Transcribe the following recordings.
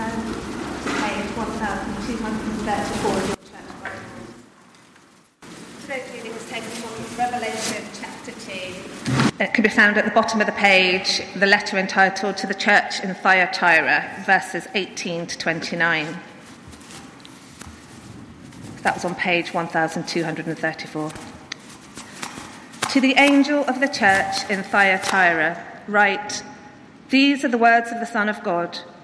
turn to page 1234 of your church Bible. Today's reading is taken from Revelation chapter 2. It can be found at the bottom of the page, the letter entitled To the Church in Thyatira, verses 18 to 29. That was on page 1234. To the angel of the church in Thyatira, write These are the words of the Son of God,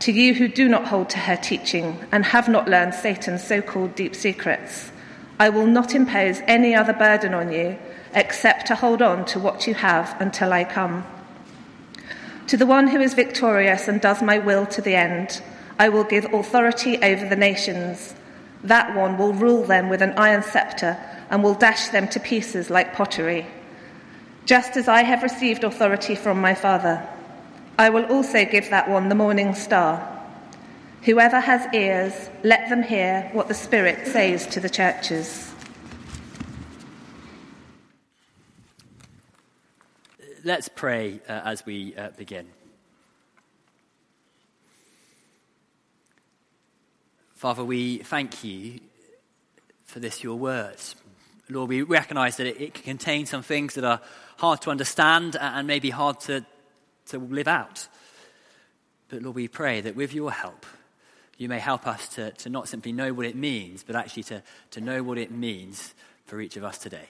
to you who do not hold to her teaching and have not learned Satan's so called deep secrets, I will not impose any other burden on you except to hold on to what you have until I come. To the one who is victorious and does my will to the end, I will give authority over the nations. That one will rule them with an iron scepter and will dash them to pieces like pottery. Just as I have received authority from my Father, I will also give that one the morning star. Whoever has ears, let them hear what the Spirit says to the churches. Let's pray uh, as we uh, begin. Father, we thank you for this, your words. Lord, we recognize that it, it can contain some things that are hard to understand and maybe hard to, to live out. But Lord, we pray that with your help, you may help us to, to not simply know what it means, but actually to, to know what it means for each of us today.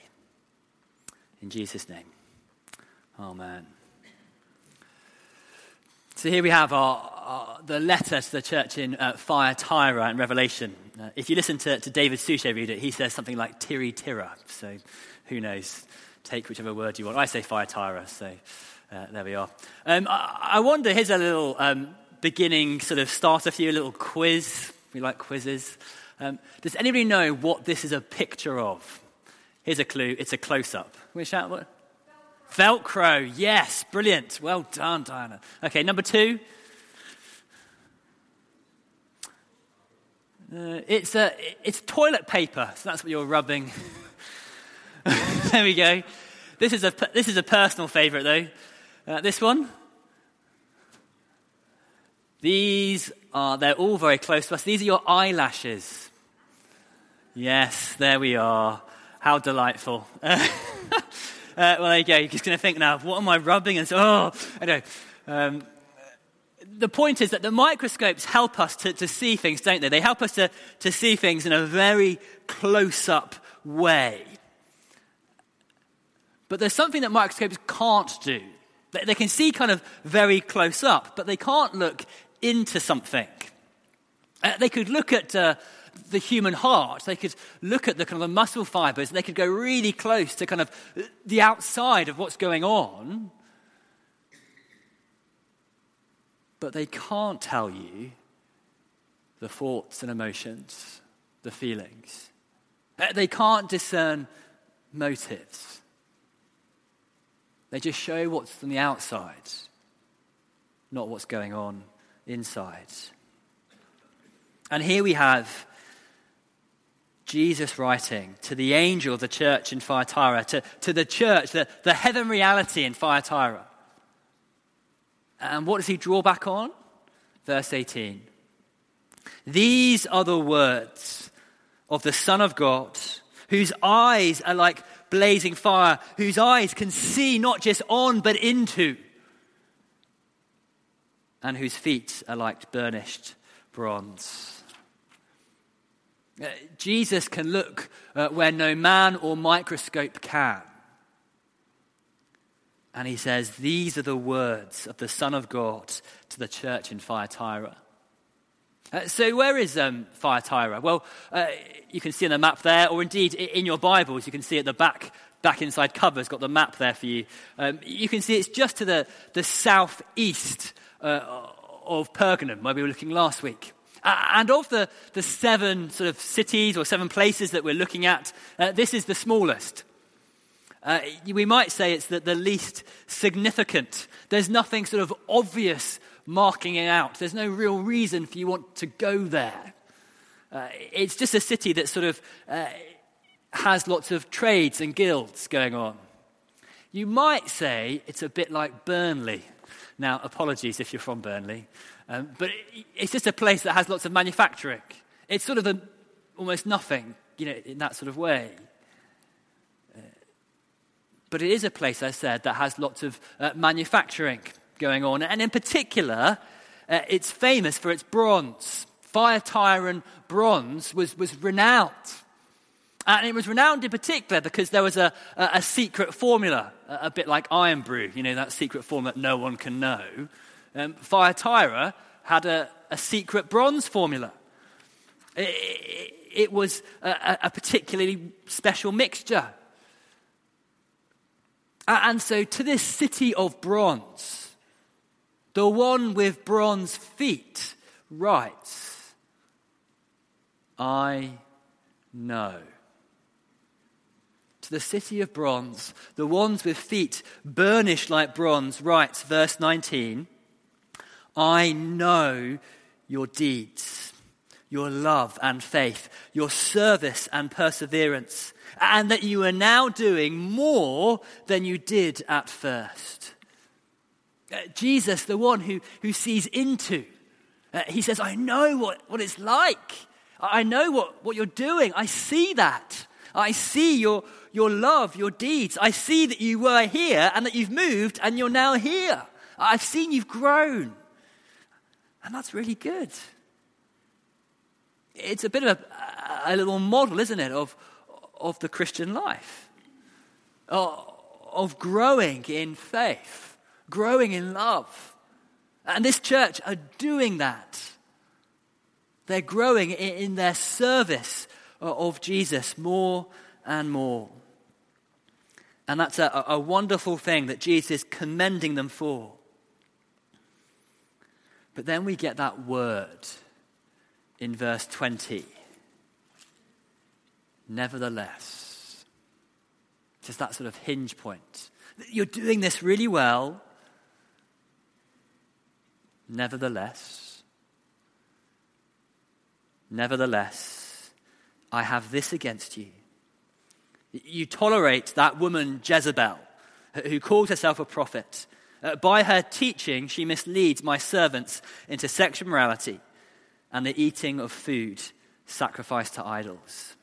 In Jesus' name, Amen. So here we have our, our, the letter to the church in uh, Thyatira in Revelation. Uh, if you listen to, to David Suchet read it, he says something like Tiri Tira. So who knows? Take whichever word you want. I say Thyatira, so uh, there we are. Um, I, I, wonder, here's a little um, beginning sort of starter for you, a little quiz. We like quizzes. Um, does anybody know what this is a picture of? Here's a clue. It's a close-up. Can we shout what? Velcro, yes, brilliant. Well done, Diana. Okay, number two. Uh, it's, a, it's toilet paper, so that's what you're rubbing. there we go. This is a, this is a personal favorite, though. Uh, this one. These are, they're all very close to us. These are your eyelashes. Yes, there we are. How delightful. Uh, well, there you go. You're just going to think now, what am I rubbing? And so, oh, I know. Um, the point is that the microscopes help us to, to see things, don't they? They help us to, to see things in a very close up way. But there's something that microscopes can't do. They, can see kind of very close up, but they can't look into something. Uh, they could look at uh, the human heart. They could look at the kind of the muscle fibers they could go really close to kind of the outside of what's going on. But they can't tell you the thoughts and emotions, the feelings. Uh, they can't discern motives. They just show what's on the outside, not what's going on inside. And here we have Jesus writing to the angel of the church in Thyatira, to, to the church, the, the heaven reality in Thyatira. And what does he draw back on? Verse 18. These are the words of the Son of God, whose eyes are like blazing fire, whose eyes can see not just on but into, and whose feet are like burnished bronze. Uh, Jesus can look uh, where no man or microscope can. And he says, These are the words of the Son of God to the church in Thyatira. Uh, so, where is um, Thyatira? Well, uh, you can see on the map there, or indeed in your Bibles, you can see at the back, back inside cover, it's got the map there for you. Um, you can see it's just to the, the southeast uh, of Pergamum, where we were looking last week. and of the, the seven sort of cities or seven places that we're looking at, uh, this is the smallest. Uh, we might say it's the, the least significant. There's nothing sort of obvious marking it out. There's no real reason for you want to go there. Uh, it's just a city that sort of uh, has lots of trades and guilds going on. You might say it's a bit like Burnley. Now, apologies if you're from Burnley, um, but it, it's just a place that has lots of manufacturing. It's sort of a, almost nothing, you know, in that sort of way. Uh, but it is a place, I said, that has lots of uh, manufacturing going on. And in particular, uh, it's famous for its bronze. Fire Thyatiran bronze was, was renowned. And it was renowned in particular because there was a, a, a secret formula, a, a, bit like Irn-Bru, you know, that secret formula that no one can know. Um, Thyatira had a, a secret bronze formula. It, it, it was a, a particularly special mixture. And so, to this city of bronze, the one with bronze feet writes, I know. To the city of bronze, the ones with feet burnished like bronze writes, verse 19, I know your deeds, your love and faith, your service and perseverance, and that you are now doing more than you did at first. Uh, Jesus, the one who, who sees into, uh, he says, I know what, what it's like. I know what, what you're doing. I see that. I see your, your love, your deeds. I see that you were here and that you've moved and you're now here. I've seen you've grown. And that's really good. It's a bit of a, a little model, isn't it, of, of the Christian life, of, of growing in faith growing in love. And this church are doing that. They're growing in their service of Jesus more and more. And that's a, a wonderful thing that Jesus is commending them for. But then we get that word in verse 20. Nevertheless. Just that sort of hinge point. You're doing this really well. Nevertheless, nevertheless, I have this against you. You tolerate that woman Jezebel, who calls herself a prophet. Uh, by her teaching, she misleads my servants into sexual morality and the eating of food sacrificed to idols.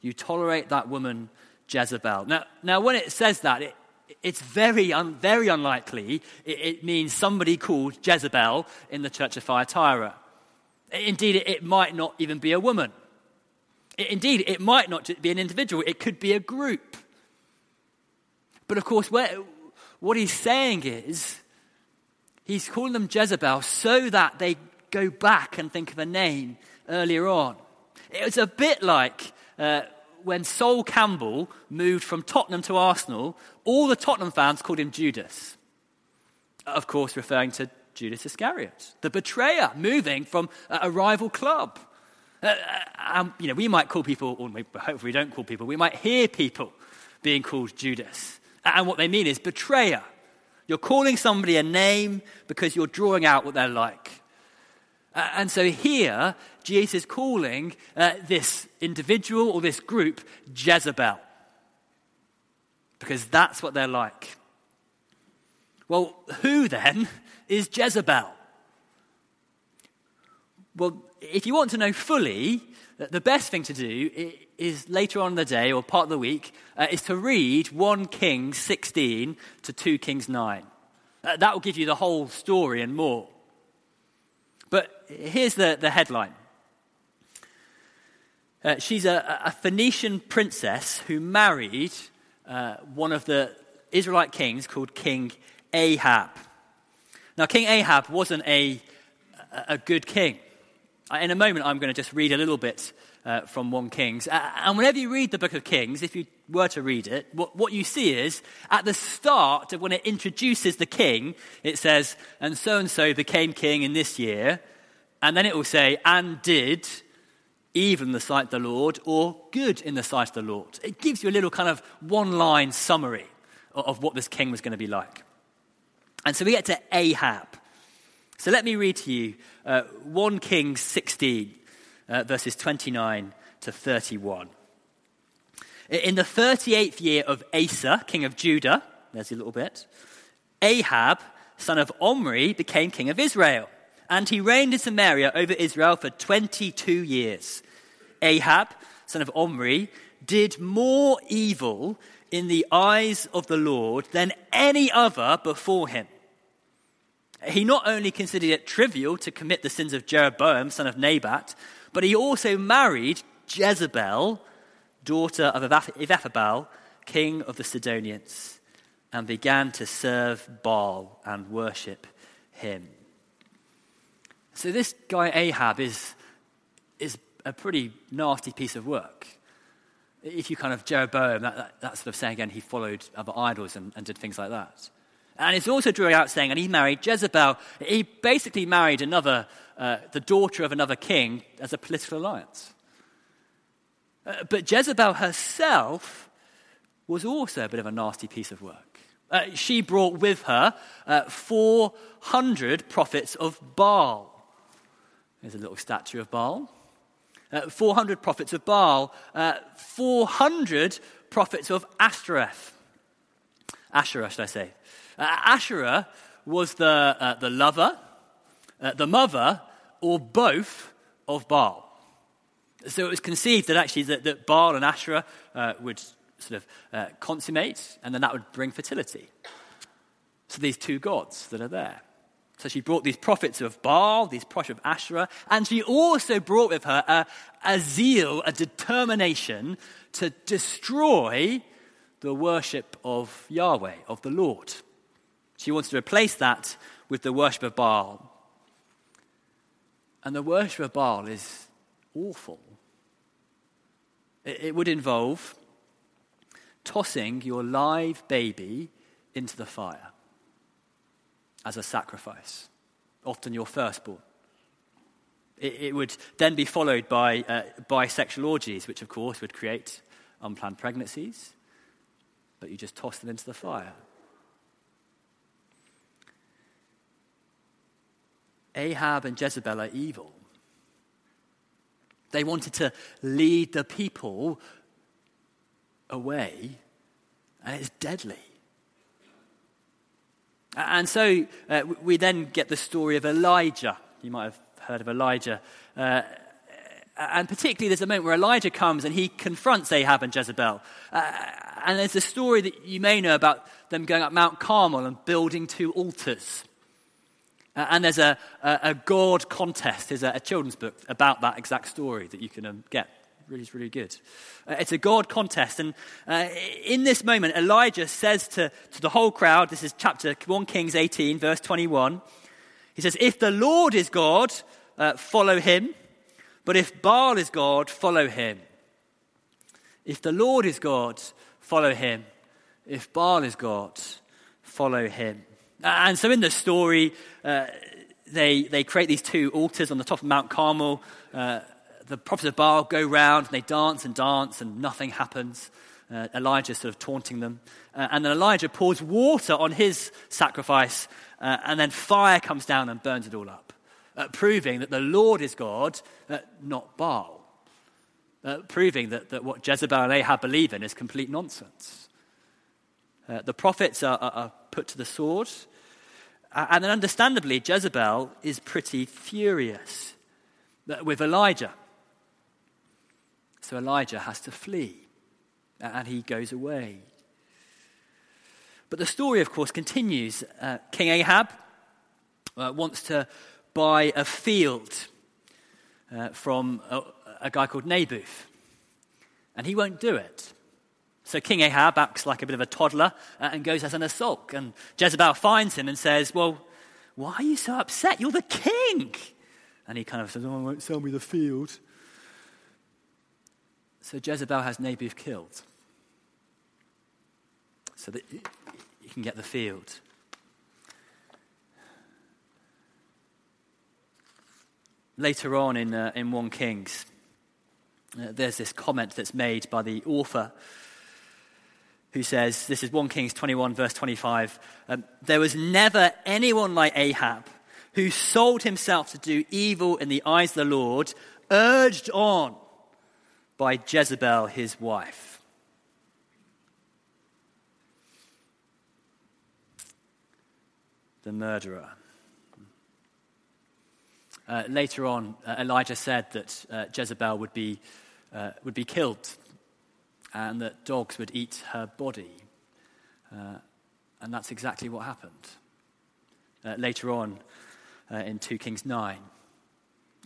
You tolerate that woman Jezebel. Now, now when it says that, it, it's very, un, very unlikely it, it, means somebody called Jezebel in the church of Thyatira. Indeed, it, might not even be a woman. indeed, it might not be an individual, it could be a group. But of course, where, what he's saying is, he's calling them Jezebel so that they go back and think of a name earlier on. It was a bit like uh, when Sol Campbell moved from Tottenham to Arsenal, all the Tottenham fans called him Judas. Of course, referring to Judas Iscariot, the betrayer, moving from a rival club. Uh, um, you know, we might call people, or hopefully we don't call people, we might hear people being called Judas. And what they mean is betrayer. You're calling somebody a name because you're drawing out what they're like. Uh, and so here, Jesus is calling uh, this individual or this group Jezebel. Because that's what they're like. Well, who then is Jezebel? Well, if you want to know fully, the best thing to do is later on in the day or part of the week uh, is to read 1 Kings 16 to 2 Kings 9. Uh, that will give you the whole story and more. But here's the, the headline Uh, she's a, a, Phoenician princess who married uh, one of the Israelite kings called King Ahab. Now, King Ahab wasn't a, a good king. Uh, in a moment, I'm going to just read a little bit uh, from 1 Kings. Uh, and whenever you read the book of Kings, if you were to read it, what, what you see is at the start of when it introduces the king, it says, and so and so became king in this year. And then it will say, and did evil in the sight of the Lord or good in the sight of the Lord. It gives you a little kind of one line summary of, of what this king was going to be like. And so we get to Ahab. So let me read to you uh, 1 Kings 16, uh, verses 29 to 31. In the 38th year of Asa, king of Judah, there's a little bit, Ahab, son of Omri, became king of Israel and he reigned in Samaria over Israel for 22 years. Ahab, son of Omri, did more evil in the eyes of the Lord than any other before him. He not only considered it trivial to commit the sins of Jeroboam, son of Nebat, but he also married Jezebel, daughter of Ethbaal, king of the Sidonians, and began to serve Baal and worship him. So this guy Ahab is, is a pretty nasty piece of work. If you kind of Jeroboam, that, that, that sort of saying again, he followed other idols and, and did things like that. And it's also drawing out saying, and he married Jezebel. He basically married another, uh, the daughter of another king as a political alliance. Uh, but Jezebel herself was also a bit of a nasty piece of work. Uh, she brought with her uh, 400 prophets of Baal. There's a little statue of Baal. Uh, 400 prophets of Baal, uh, 400 prophets of Ashtoreth. Asherah, should I say? Asherah was the, the lover, the mother, or both of Baal. So it was conceived that actually that, that Baal and Asherah uh, would sort of consummate, and then that would bring fertility. So these two gods that are there. So she brought these prophets of Baal, these prophets of Asherah, and she also brought with her a, a zeal, a determination to destroy the worship of Yahweh, of the Lord. She wanted to replace that with the worship of Baal. And the worship of Baal is awful. It, would involve tossing your live baby into the fire as a sacrifice, often your firstborn. It, it would then be followed by uh, bisexual orgies, which of course would create unplanned pregnancies, but you just toss them into the fire. Ahab and Jezebel are evil. They wanted to lead the people away, and it's deadly. And so uh, we then get the story of Elijah. You might have heard of Elijah. Uh, and particularly, there's a moment where Elijah comes and he confronts Ahab and Jezebel. Uh, and there's a story that you may know about them going up Mount Carmel and building two altars. Uh, and there's a, a, a, God contest, there's a, a, children's book about that exact story that you can um, get really, really good. Uh, it's a God contest. And uh, in this moment, Elijah says to, to the whole crowd, this is chapter 1 Kings 18, verse 21. He says, If the Lord is God, uh, follow him. But if Baal is God, follow him. If the Lord is God, follow him. If Baal is God, follow him. And so in the story, uh, they, they create these two altars on the top of Mount Carmel. Uh, the prophets of Baal go round and they dance and dance and nothing happens. Uh, Elijah sort of taunting them. Uh, and then Elijah pours water on his sacrifice, uh, and then fire comes down and burns it all up, uh, proving that the Lord is God, uh, not Baal. Uh, proving that, that what Jezebel and Ahab believe in is complete nonsense. the prophets are, are, are, put to the sword, and then understandably, Jezebel is pretty furious with Elijah. So Elijah has to flee, and he goes away. But the story, of course, continues. Uh, King Ahab uh, wants to buy a field uh, from a, a guy called Naboth, and he won't do it. So King Ahab acts like a bit of a toddler uh, and goes as an assault. And Jezebel finds him and says, Well, why are you so upset? You're the king. And he kind of says, Oh, I won't sell me the field. So Jezebel has Naboth killed so that you can get the field. Later on in, uh, in 1 Kings, uh, there's this comment that's made by the author who says, This is 1 Kings 21, verse 25. Um, there was never anyone like Ahab who sold himself to do evil in the eyes of the Lord, urged on by Jezebel, his wife. The murderer. Uh, later on, uh, Elijah said that uh, Jezebel would be, uh, would be killed and that dogs would eat her body. Uh, and that's exactly what happened. Uh, later on in 2 Kings 9,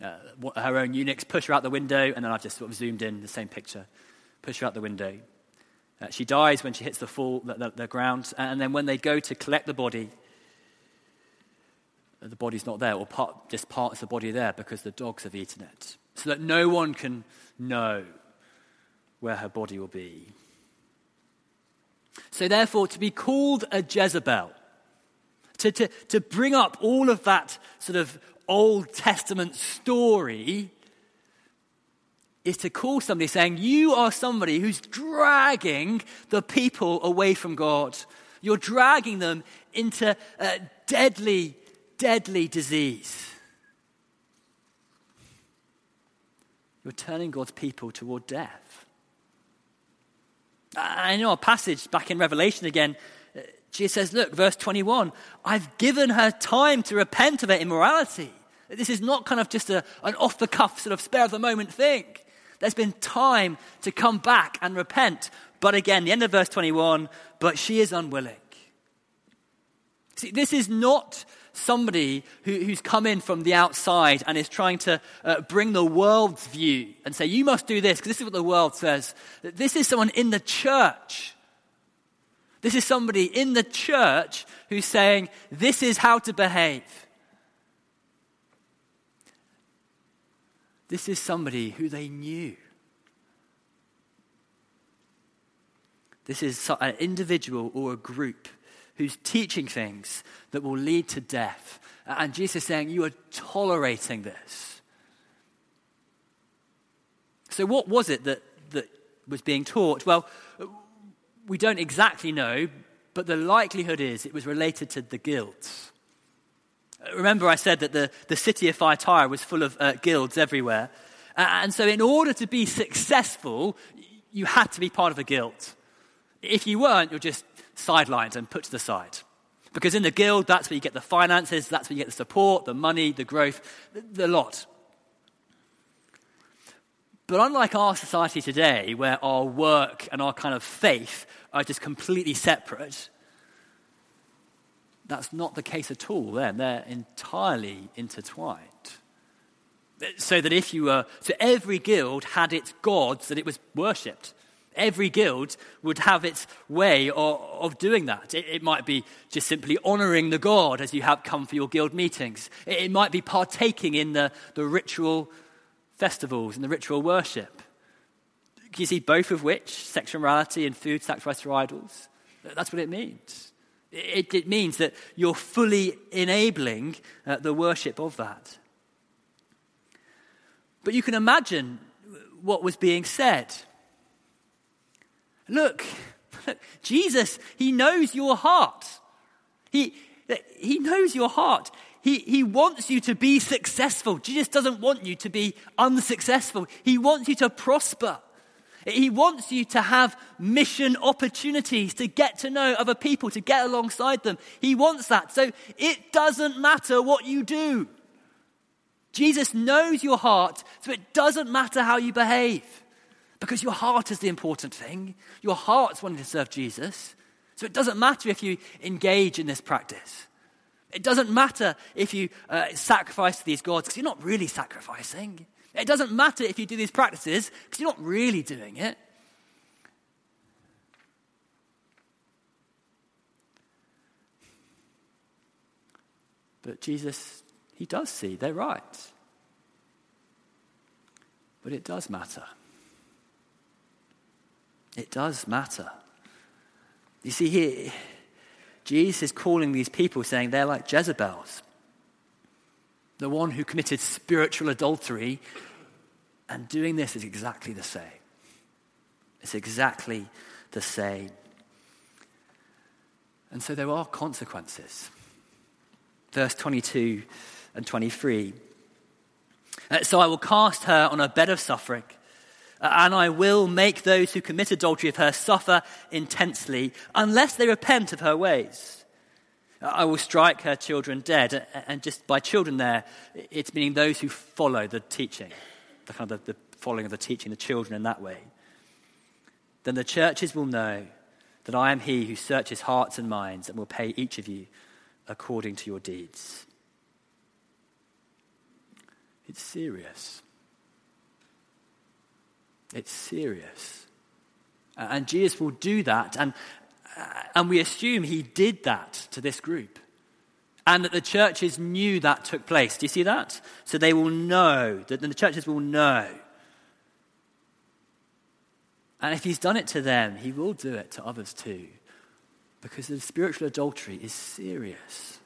her own eunuchs push her out the window, and then I've just sort of zoomed in the same picture, push her out the window. she dies when she hits the, fall, the, the, the ground, and then when they go to collect the body, the body's not there, or part, just parts of the body there because the dogs have eaten it, so that no one can know where her body will be. So, therefore, to be called a Jezebel, to, to, to bring up all of that sort of Old Testament story, is to call somebody saying, You are somebody who's dragging the people away from God. You're dragging them into a deadly deadly disease. You're turning God's people toward death. I know a passage back in Revelation again. Jesus says, Look, verse 21 I've given her time to repent of her immorality. This is not kind of just a, an off the cuff, sort of spare of the moment thing. There's been time to come back and repent. But again, the end of verse 21 but she is unwilling. See, this is not somebody who, who's come in from the outside and is trying to uh, bring the world's view and say, you must do this, because this is what the world says. This is someone in the church. This is somebody in the church who's saying, this is how to behave. This is somebody who they knew. This is an individual or a group who's teaching things that will lead to death. And Jesus saying, You are tolerating this. So, what was it that, that was being taught? Well, we don't exactly know, but the likelihood is it was related to the guilds. Remember, I said that the, the city of Thyatira was full of uh, guilds everywhere. And so, in order to be successful, you had to be part of a guild. If you weren't, you're just sidelined and put to the side. Because in the guild, that's where you get the finances, that's where you get the support, the money, the growth, the, the lot. But unlike our society today, where our work and our kind of faith are just completely separate, that's not the case at all then. They're entirely intertwined. So that if you were, so every guild had its gods that it was worshipped. Every guild would have its way of, of doing that. It, it, might be just simply honoring the God as you have come for your guild meetings. It, it might be partaking in the, the ritual festivals and the ritual worship. You see, both of which, sexual morality and food sacrificed to idols, that's what it means. It, it means that you're fully enabling uh, the worship of that. But you can imagine what was being said Look, Jesus, He knows your heart. He, he knows your heart. He, he wants you to be successful. Jesus doesn't want you to be unsuccessful. He wants you to prosper. He wants you to have mission opportunities, to get to know other people, to get alongside them. He wants that. So it doesn't matter what you do. Jesus knows your heart, so it doesn't matter how you behave. Because your heart is the important thing. Your heart's wanting to serve Jesus. So it doesn't matter if you engage in this practice. It doesn't matter if you uh, sacrifice to these gods, because you're not really sacrificing. It doesn't matter if you do these practices because you're not really doing it. But Jesus, he does see, they're right. But it does matter. It does matter. You see, here, Jesus is calling these people, saying they're like Jezebels, the one who committed spiritual adultery, and doing this is exactly the same. It's exactly the same. And so there are consequences. Verse 22 and 23. Uh, so I will cast her on a bed of suffering Uh, and I will make those who commit adultery of her suffer intensely unless they repent of her ways. Uh, I will strike her children dead. And just by children there, it's meaning those who follow the teaching, the kind of the, the following of the teaching, the children in that way. Then the churches will know that I am he who searches hearts and minds and will pay each of you according to your deeds. It's serious. It's serious. And Jesus will do that. And, and we assume he did that to this group. And that the churches knew that took place. Do you see that? So they will know, that the churches will know. And if he's done it to them, he will do it to others too. Because the spiritual adultery is serious.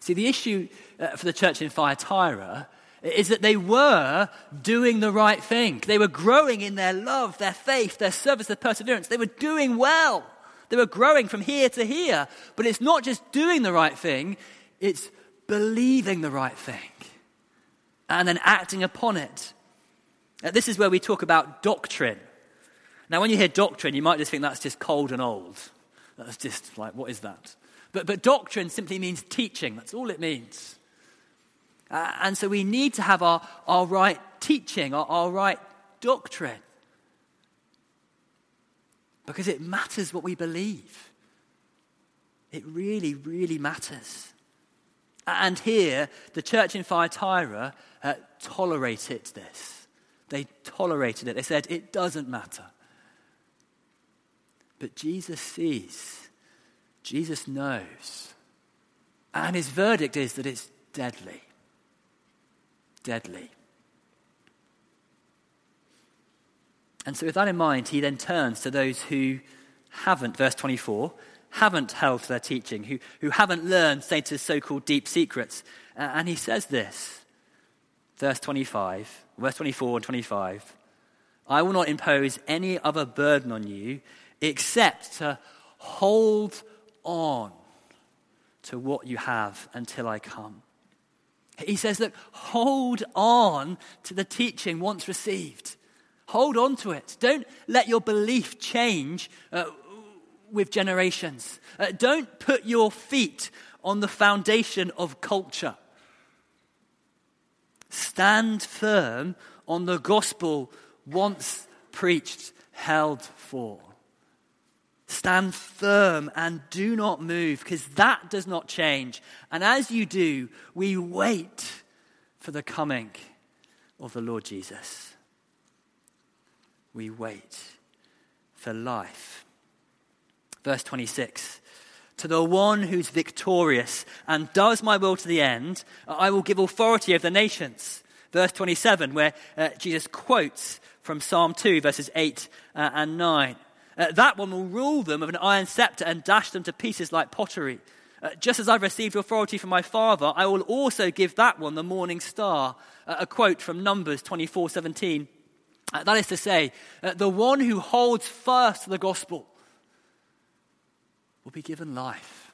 See, the issue uh, for the church in Thyatira is that they were doing the right thing. They were growing in their love, their faith, their service, their perseverance. They were doing well. They were growing from here to here. But it's not just doing the right thing, it's believing the right thing and then acting upon it. Now, this is where we talk about doctrine. Now, when you hear doctrine, you might just think that's just cold and old. That's just like, what is that? But, but doctrine simply means teaching. That's all it means. Uh, and so we need to have our, our right teaching, our, our right doctrine. Because it matters what we believe. It really, really matters. And here, the church in Thyatira uh, tolerated this. They tolerated it. They said, it doesn't matter. But Jesus sees, Jesus knows. And his verdict is that it's deadly deadly. And so, with that in mind, he then turns to those who haven't, verse 24, haven't held to their teaching, who, who haven't learned Satan's so called deep secrets. Uh, and he says this, verse 25, verse 24 and 25 I will not impose any other burden on you except to hold on to what you have until I come. He says, Look, hold on to the teaching once received. Hold on to it. Don't let your belief change uh, with generations. Uh, don't put your feet on the foundation of culture. Stand firm on the gospel once preached, held for. Stand firm and do not move, because that does not change. And as you do, we wait for the coming of the Lord Jesus. We wait for life. Verse 26 To the one who's victorious and does my will to the end, I will give authority over the nations. Verse 27, where uh, Jesus quotes from Psalm 2, verses 8 uh, and 9. Uh, that one will rule them with an iron scepter and dash them to pieces like pottery. Uh, just as I've received authority from my Father, I will also give that one the morning star. Uh, a quote from Numbers 24 17. Uh, that is to say, uh, the one who holds first the gospel will be given life,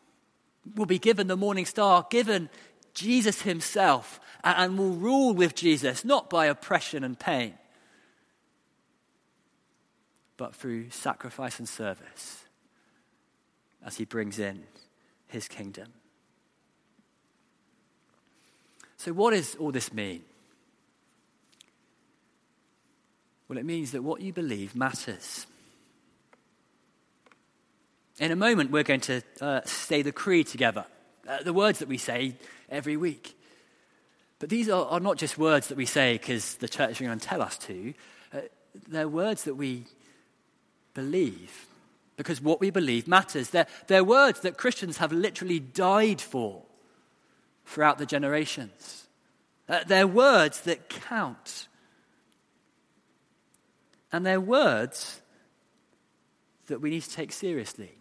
will be given the morning star, given Jesus himself, and will rule with Jesus, not by oppression and pain, but through sacrifice and service as he brings in his kingdom. So, what does all this mean? Well, it means that what you believe matters. In a moment, we're going to uh, say the creed together, uh, the words that we say every week. But these are, are not just words that we say because the church is going to tell us to. Uh, they're words that we believe because what we believe matters. They're, they're words that Christians have literally died for throughout the generations. Uh, they're words that count. And they're words that we need to take seriously.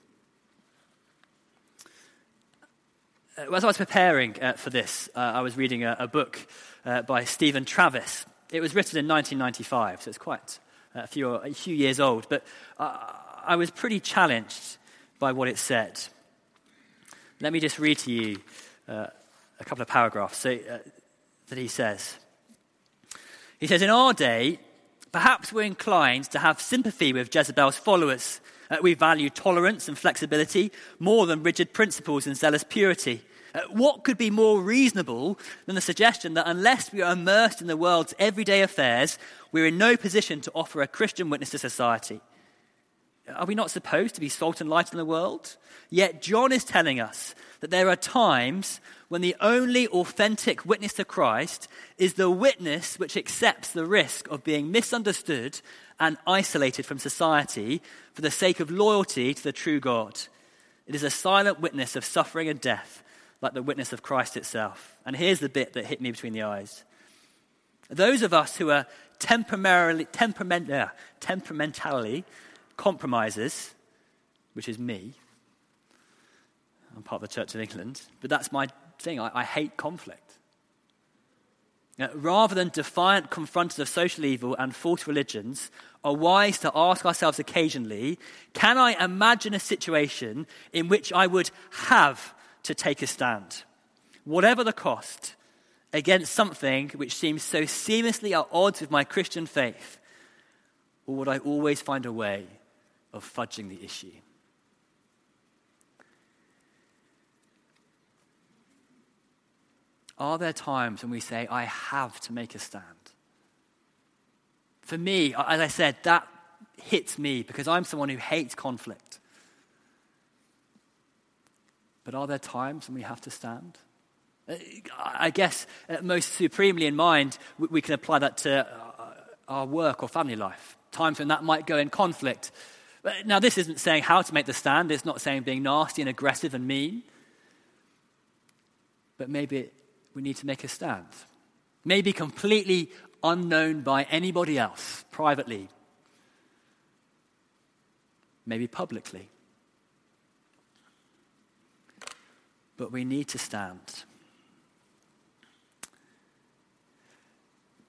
Uh, as I was preparing uh, for this, I was reading a, book by Stephen Travis. It was written in 1995, so it's quite a few, a few years old, but I was pretty challenged by what it said. Let me just read to you uh, a couple of paragraphs so, uh, that he says. He says, In our day, perhaps we're inclined to have sympathy with Jezebel's followers. Uh, we value tolerance and flexibility more than rigid principles and zealous purity. Uh, what could be more reasonable than the suggestion that unless we are immersed in the world's everyday affairs, we're in no position to offer a Christian witness to society? Are we not supposed to be salt and light in the world? Yet John is telling us that there are times when the only authentic witness to Christ is the witness which accepts the risk of being misunderstood and isolated from society for the sake of loyalty to the true God. It is a silent witness of suffering and death, like the witness of Christ itself. And here's the bit that hit me between the eyes. Those of us who are temporarily, temperament, uh, temperamentally compromises, which is me, I'm part of the Church of England, but that's my thing. I, I hate conflict. Now, rather than defiant confronters of social evil and false religions, are wise to ask ourselves occasionally can I imagine a situation in which I would have to take a stand, whatever the cost, against something which seems so seamlessly at odds with my Christian faith? Or would I always find a way of fudging the issue? Are there times when we say, I have to make a stand? For me, as I said, that hits me because I'm someone who hates conflict. But are there times when we have to stand? Uh, I guess uh, most supremely in mind, we can apply that to uh, our work or family life. Times when that might go in conflict. Now, this isn't saying how to make the stand, it's not saying being nasty and aggressive and mean. But maybe we need to make a stand. Maybe completely unknown by anybody else, privately, maybe publicly. But we need to stand.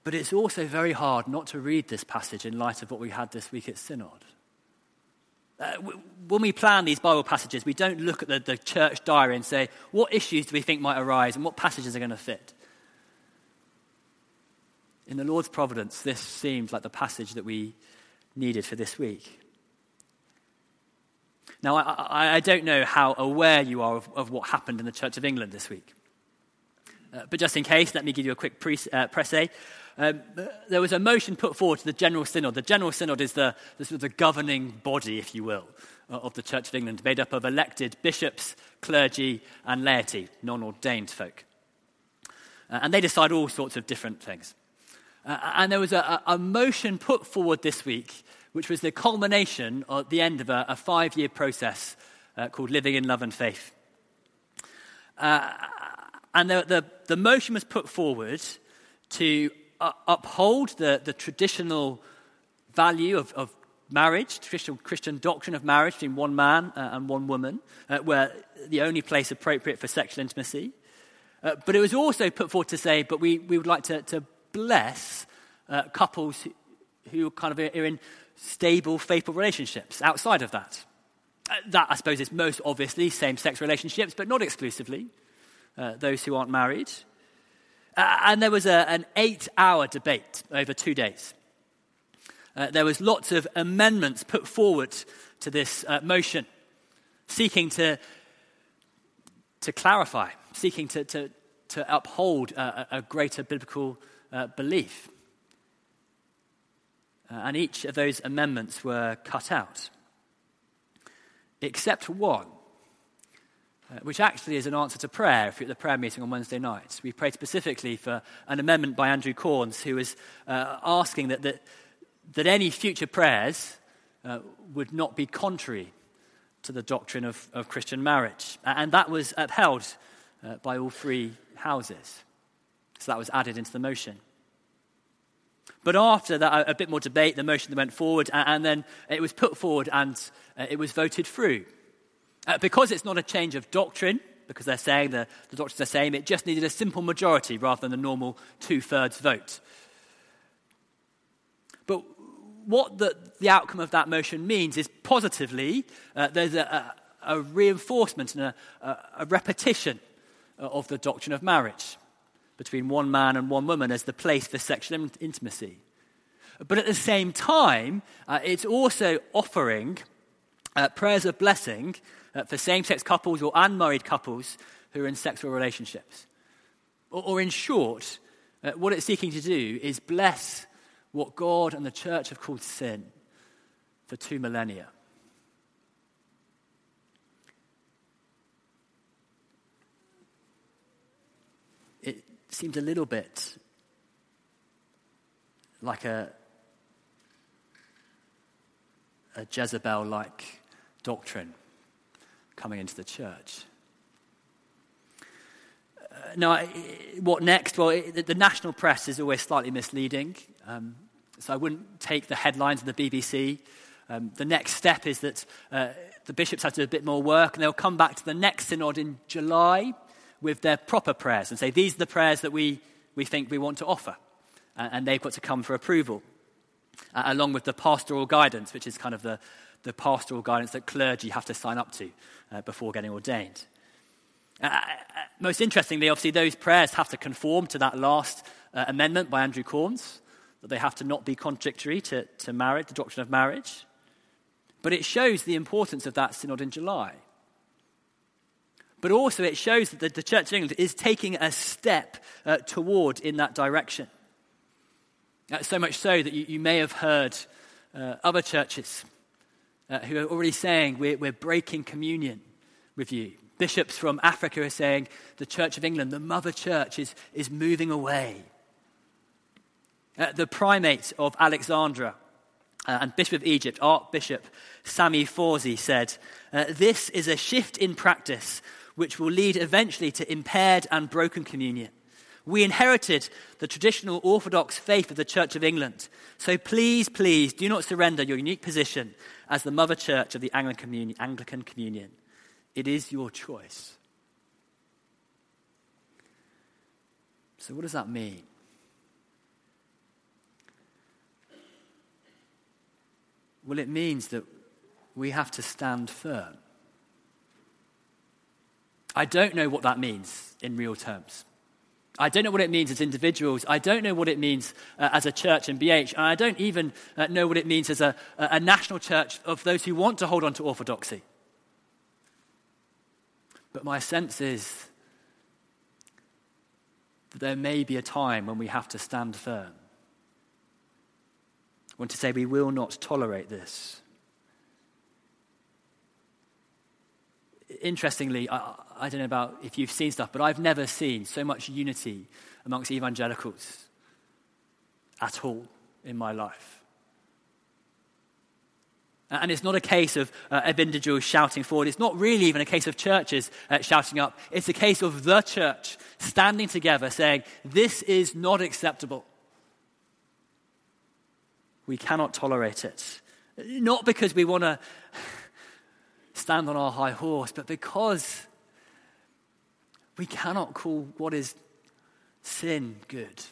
But it's also very hard not to read this passage in light of what we had this week at Synod. Uh, when we plan these Bible passages, we don't look at the, the church diary and say, what issues do we think might arise and what passages are going to fit? In the Lord's providence, this seemed like the passage that we needed for this week. Now, I, I, don't know how aware you are of, of, what happened in the Church of England this week. Uh, but just in case, let me give you a quick pre, uh, presse. Um, there was a motion put forward to the General Synod. The General Synod is the, the, sort of the governing body, if you will, uh, of the Church of England, made up of elected bishops, clergy, and laity, non ordained folk. Uh, and they decide all sorts of different things. Uh, and there was a, a, motion put forward this week, which was the culmination at the end of a, a five year process uh, called Living in Love and Faith. Uh, and the, the, the motion was put forward to uh, uphold the, the traditional value of, of marriage, traditional Christian doctrine of marriage between one man uh, and one woman, uh, where the only place appropriate for sexual intimacy. Uh, but it was also put forward to say, but we, we would like to, to bless couples who, who kind of are in stable, faithful relationships outside of that. Uh, that, I suppose, is most obviously same sex relationships, but not exclusively, those who aren't married. Uh, and there was a, an eight hour debate over two days. Uh, there was lots of amendments put forward to this uh, motion, seeking to, to clarify, seeking to, to, to uphold a, a greater biblical uh, belief. Uh, and each of those amendments were cut out, except one. uh, which actually is an answer to prayer if you're at the prayer meeting on Wednesday night. We prayed specifically for an amendment by Andrew Cornes, who was uh, asking that, that, that, any future prayers uh, would not be contrary to the doctrine of, of Christian marriage. And that was upheld uh, by all three houses. So that was added into the motion. But after that, a, bit more debate, the motion went forward, and, then it was put forward and uh, it was voted through. Uh, because it's not a change of doctrine, because they're saying the, the doctrines are saying it just needed a simple majority rather than the normal two thirds vote. But what the, the outcome of that motion means is positively, uh, there's a, a, a, reinforcement and a, a repetition of the doctrine of marriage between one man and one woman as the place for sexual intimacy. But at the same time, uh, it's also offering uh, prayers of blessing uh, for same sex couples or unmarried couples who are in sexual relationships. Or, or in short, uh, what it's seeking to do is bless what God and the church have called sin for two millennia. Seems a little bit like a, a Jezebel like doctrine coming into the church. Uh, now, what next? Well, it, the national press is always slightly misleading. Um, so I wouldn't take the headlines of the BBC. Um, the next step is that uh, the bishops have to do a bit more work, and they'll come back to the next synod in July with their proper prayers and say, These are the prayers that we, we think we want to offer. Uh, and they've got to come for approval, uh, along with the pastoral guidance, which is kind of the, the pastoral guidance that clergy have to sign up to uh, before getting ordained. Uh, uh, most interestingly, obviously, those prayers have to conform to that last uh, amendment by Andrew Cornes, that they have to not be contradictory to, to marriage, the doctrine of marriage. But it shows the importance of that synod in July. But also, it shows that the, the Church of England is taking a step uh, toward in that direction. Uh, so much so that you, you may have heard uh, other churches uh, who are already saying we're, we're breaking communion with you. Bishops from Africa are saying the Church of England, the mother church, is, is moving away. Uh, the primate of Alexandria uh, and Bishop of Egypt, Archbishop Sami Fawzi, said, uh, This is a shift in practice which will lead eventually to impaired and broken communion. We inherited the traditional Orthodox faith of the Church of England. So please, please do not surrender your unique position as the mother church of the Anglican Communion. It is your choice. So, what does that mean? Well, it means that we have to stand firm. I don't know what that means in real terms. I don't know what it means as individuals. I don't know what it means uh, as a church in BH. And I don't even uh, know what it means as a, a national church of those who want to hold on to orthodoxy. But my sense is that there may be a time when we have to stand firm. I want to say we will not tolerate this. Interestingly, I, I don't know about if you've seen stuff, but I've never seen so much unity amongst evangelicals at all in my life. And it's not a case of, uh, individuals shouting forward. It's not really even a case of churches uh, shouting up. It's a case of the church standing together saying, This is not acceptable. We cannot tolerate it. Not because we want to stand on our high horse, but because we cannot call what is sin good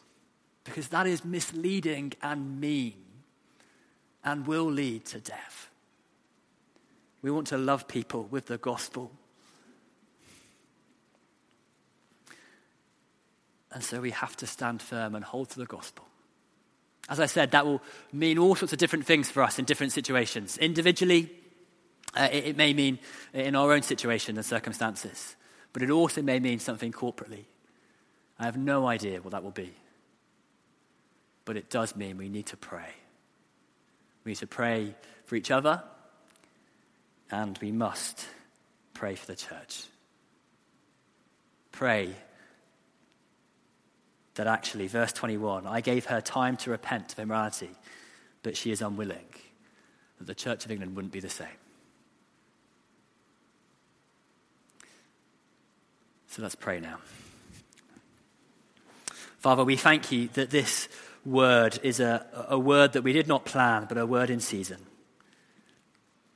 because that is misleading and mean and will lead to death. We want to love people with the gospel. And so we have to stand firm and hold to the gospel. As I said, that will mean all sorts of different things for us in different situations. Individually, uh, it, it may mean in our own situation and circumstances but it also may mean something corporately. I have no idea what that will be. But it does mean we need to pray. We need to pray for each other, and we must pray for the church. pray that actually, verse 21, I gave her time to repent of immorality, but she is unwilling, that the Church of England wouldn't be the same. So let's pray now. Father, we thank you that this word is a, a word that we did not plan, but a word in season.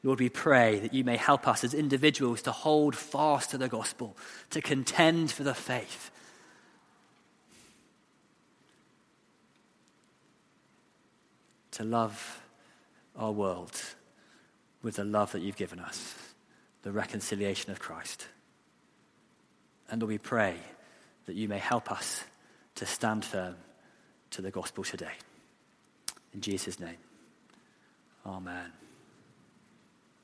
Lord, we pray that you may help us as individuals to hold fast to the gospel, to contend for the faith. To love our world with the love that you've given us, the reconciliation of Christ. And Lord, we pray that you may help us to stand firm to the gospel today. In Jesus' name, amen.